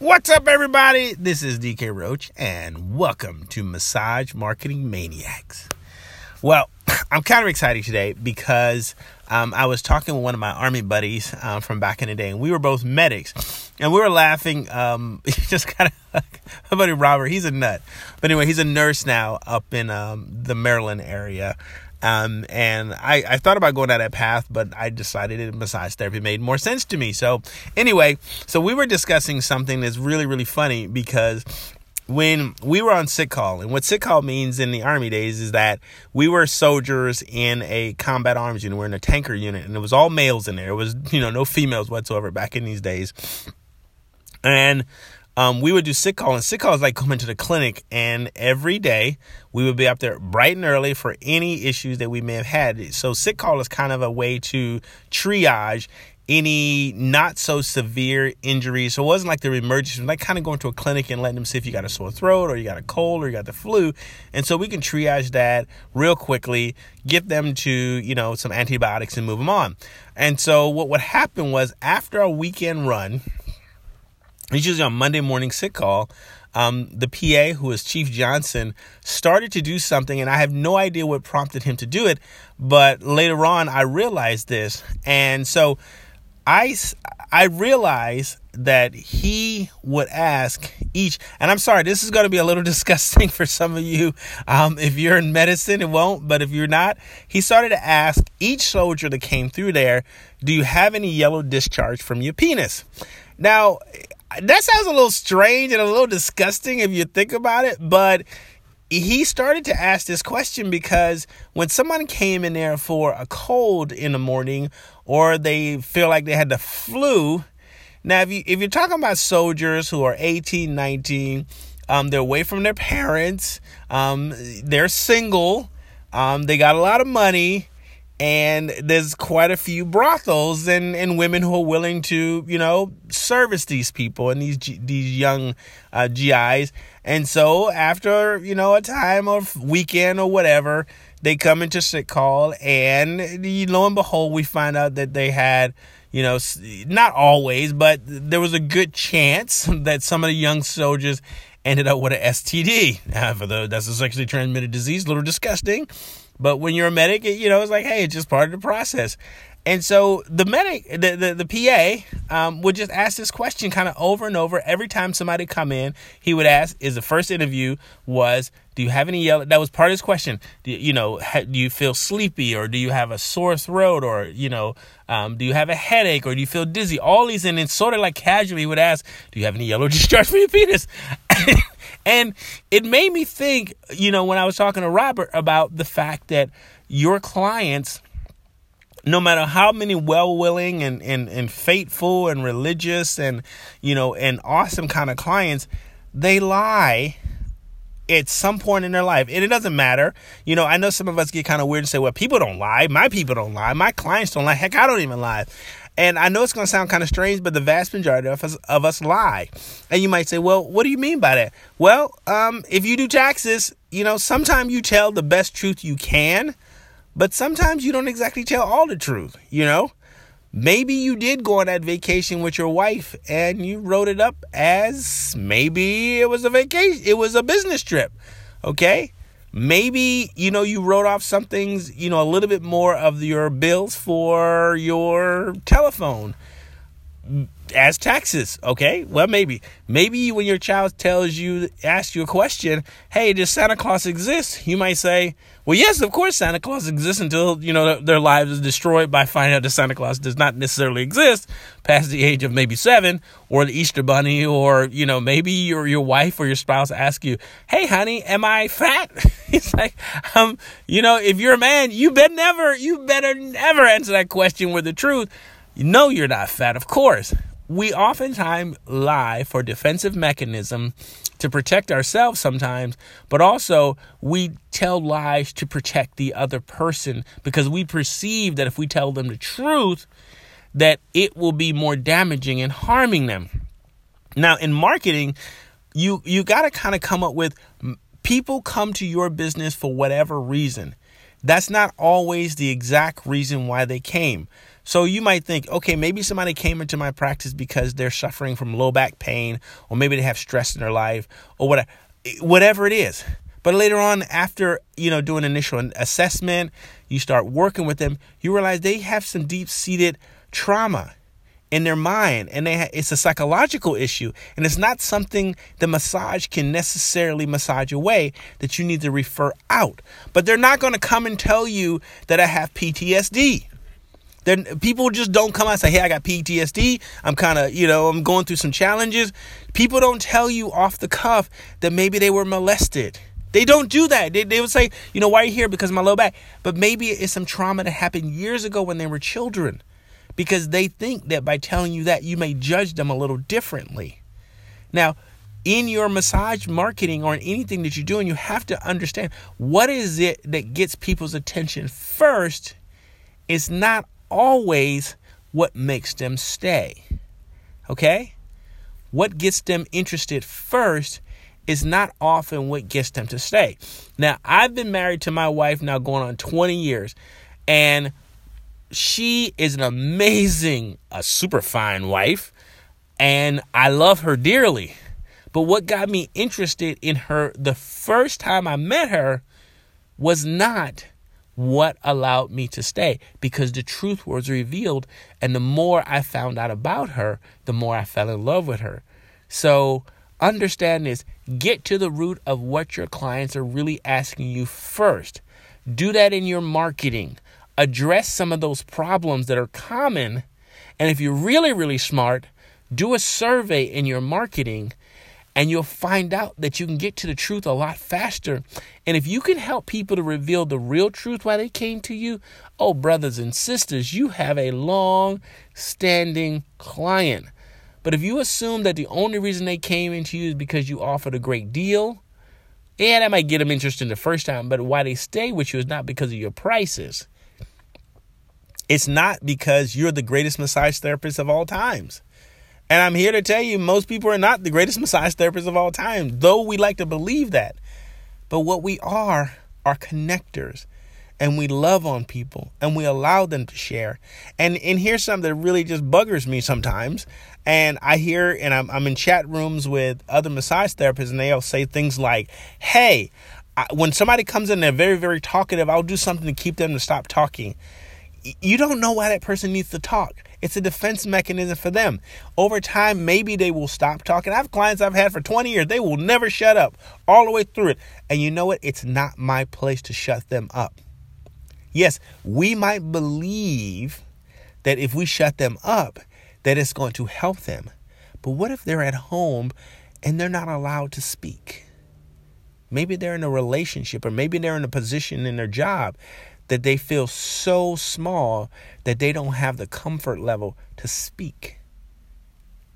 What's up, everybody? This is DK Roach, and welcome to Massage Marketing Maniacs. Well, I'm kind of excited today because um, I was talking with one of my army buddies um, from back in the day, and we were both medics, and we were laughing. Um, just kind of my buddy Robert, he's a nut, but anyway, he's a nurse now up in um, the Maryland area. Um, and I, I thought about going down that path, but I decided that massage therapy made more sense to me. So anyway, so we were discussing something that's really, really funny because when we were on sick call, and what sick call means in the army days is that we were soldiers in a combat arms unit. We're in a tanker unit, and it was all males in there. It was, you know, no females whatsoever back in these days. And um, we would do sick call, and sick call is like coming to the clinic, and every day we would be up there bright and early for any issues that we may have had. So sick call is kind of a way to triage any not so severe injuries. So it wasn't like the emergency, like kind of going to a clinic and letting them see if you got a sore throat or you got a cold or you got the flu. And so we can triage that real quickly, get them to, you know, some antibiotics and move them on. And so what would happen was after a weekend run, it's usually on Monday morning sick call. Um, the PA, who is Chief Johnson, started to do something, and I have no idea what prompted him to do it. But later on, I realized this, and so I I realized that he would ask each, and I'm sorry, this is going to be a little disgusting for some of you. Um, if you're in medicine, it won't, but if you're not, he started to ask each soldier that came through there, "Do you have any yellow discharge from your penis?" Now, that sounds a little strange and a little disgusting if you think about it, but he started to ask this question because when someone came in there for a cold in the morning or they feel like they had the flu, now if you if you're talking about soldiers who are 18, 19, um, they're away from their parents, um, they're single, um, they got a lot of money, and there's quite a few brothels and, and women who are willing to you know service these people and these these young uh, GIs and so after you know a time of weekend or whatever they come into sick call and lo and behold we find out that they had you know not always but there was a good chance that some of the young soldiers ended up with an STD uh, for the that's a sexually transmitted disease a little disgusting but when you're a medic, it, you know, it's like, hey, it's just part of the process. And so the medic, the, the, the PA um, would just ask this question kind of over and over. Every time somebody come in, he would ask, is the first interview was, do you have any yellow? That was part of his question. Do you, you know, ha, do you feel sleepy or do you have a sore throat or, you know, um, do you have a headache or do you feel dizzy? All these, and then sort of like casually he would ask, do you have any yellow discharge from your penis? and it made me think, you know, when I was talking to Robert about the fact that your clients, no matter how many well-willing and, and, and faithful and religious and, you know, and awesome kind of clients, they lie at some point in their life. And it doesn't matter. You know, I know some of us get kind of weird and say, well, people don't lie. My people don't lie. My clients don't lie. Heck, I don't even lie. And I know it's going to sound kind of strange, but the vast majority of us, of us lie. And you might say, well, what do you mean by that? Well, um, if you do taxes, you know, sometimes you tell the best truth you can, but sometimes you don't exactly tell all the truth, you know? Maybe you did go on that vacation with your wife and you wrote it up as maybe it was a vacation, it was a business trip. Okay? Maybe you know you wrote off some things you know a little bit more of your bills for your telephone. As taxes okay? Well maybe. Maybe when your child tells you asks you a question hey does santa claus exist? You might say well yes of course santa claus exists until you know their lives is destroyed by finding out that santa claus does not necessarily exist past the age of maybe seven or the easter bunny or you know maybe your your wife or your spouse ask you hey honey am i fat it's like um you know if you're a man you better never you better never answer that question with the truth know you're not fat, of course. We oftentimes lie for defensive mechanism to protect ourselves sometimes, but also we tell lies to protect the other person because we perceive that if we tell them the truth, that it will be more damaging and harming them. Now, in marketing, you you got to kind of come up with people come to your business for whatever reason. That's not always the exact reason why they came. So you might think, okay, maybe somebody came into my practice because they're suffering from low back pain, or maybe they have stress in their life, or whatever, whatever it is. But later on, after you know doing initial assessment, you start working with them, you realize they have some deep-seated trauma in their mind and they ha- it's a psychological issue and it's not something the massage can necessarily massage away that you need to refer out but they're not going to come and tell you that i have ptsd then people just don't come out and say hey i got ptsd i'm kind of you know i'm going through some challenges people don't tell you off the cuff that maybe they were molested they don't do that. They, they would say, you know, why are you here? Because my low back. But maybe it's some trauma that happened years ago when they were children because they think that by telling you that, you may judge them a little differently. Now, in your massage marketing or in anything that you're doing, you have to understand what is it that gets people's attention first. It's not always what makes them stay. Okay? What gets them interested first is not often what gets them to stay. Now, I've been married to my wife now going on 20 years, and she is an amazing, a super fine wife, and I love her dearly. But what got me interested in her the first time I met her was not what allowed me to stay because the truth was revealed. And the more I found out about her, the more I fell in love with her. So understand this get to the root of what your clients are really asking you first. Do that in your marketing address some of those problems that are common. And if you're really, really smart, do a survey in your marketing and you'll find out that you can get to the truth a lot faster. And if you can help people to reveal the real truth why they came to you, oh, brothers and sisters, you have a long standing client. But if you assume that the only reason they came into you is because you offered a great deal, yeah, that might get them interested in the first time, but why they stay with you is not because of your prices. It's not because you're the greatest massage therapist of all times. And I'm here to tell you, most people are not the greatest massage therapists of all time, though we like to believe that. But what we are are connectors. And we love on people and we allow them to share. And and here's something that really just buggers me sometimes. And I hear and I'm I'm in chat rooms with other massage therapists and they'll say things like, "Hey, I, when somebody comes in, they're very very talkative. I'll do something to keep them to stop talking." You don't know why that person needs to talk. It's a defense mechanism for them. Over time, maybe they will stop talking. I have clients I've had for 20 years, they will never shut up all the way through it. And you know what? It's not my place to shut them up. Yes, we might believe that if we shut them up, that it's going to help them. But what if they're at home and they're not allowed to speak? Maybe they're in a relationship or maybe they're in a position in their job that they feel so small that they don't have the comfort level to speak.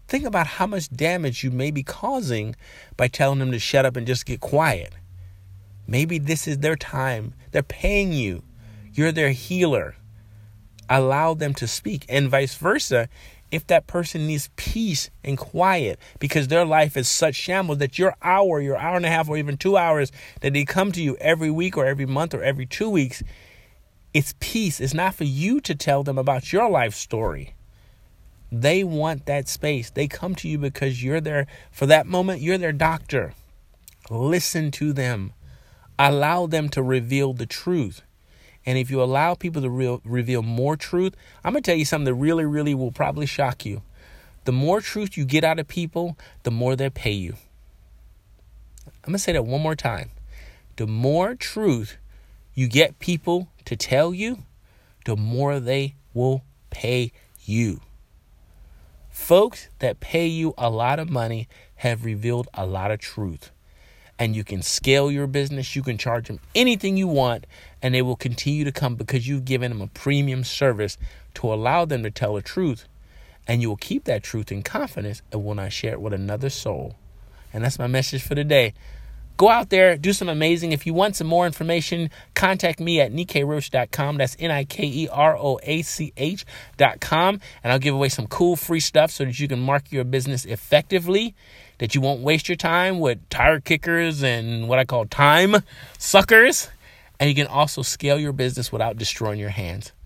Think about how much damage you may be causing by telling them to shut up and just get quiet. Maybe this is their time. They're paying you. You're their healer. Allow them to speak, and vice versa. If that person needs peace and quiet because their life is such shambles that your hour, your hour and a half, or even two hours that they come to you every week or every month or every two weeks, it's peace. It's not for you to tell them about your life story. They want that space. They come to you because you're there for that moment, you're their doctor. Listen to them. Allow them to reveal the truth. And if you allow people to re- reveal more truth, I'm going to tell you something that really, really will probably shock you. The more truth you get out of people, the more they pay you. I'm going to say that one more time. The more truth you get people to tell you, the more they will pay you. Folks that pay you a lot of money have revealed a lot of truth. And you can scale your business, you can charge them anything you want, and they will continue to come because you've given them a premium service to allow them to tell the truth. And you will keep that truth in confidence and will not share it with another soul. And that's my message for today. Go out there, do some amazing. If you want some more information, contact me at nikeroach.com. That's N I K E R O A C H.com. And I'll give away some cool free stuff so that you can market your business effectively, that you won't waste your time with tire kickers and what I call time suckers. And you can also scale your business without destroying your hands.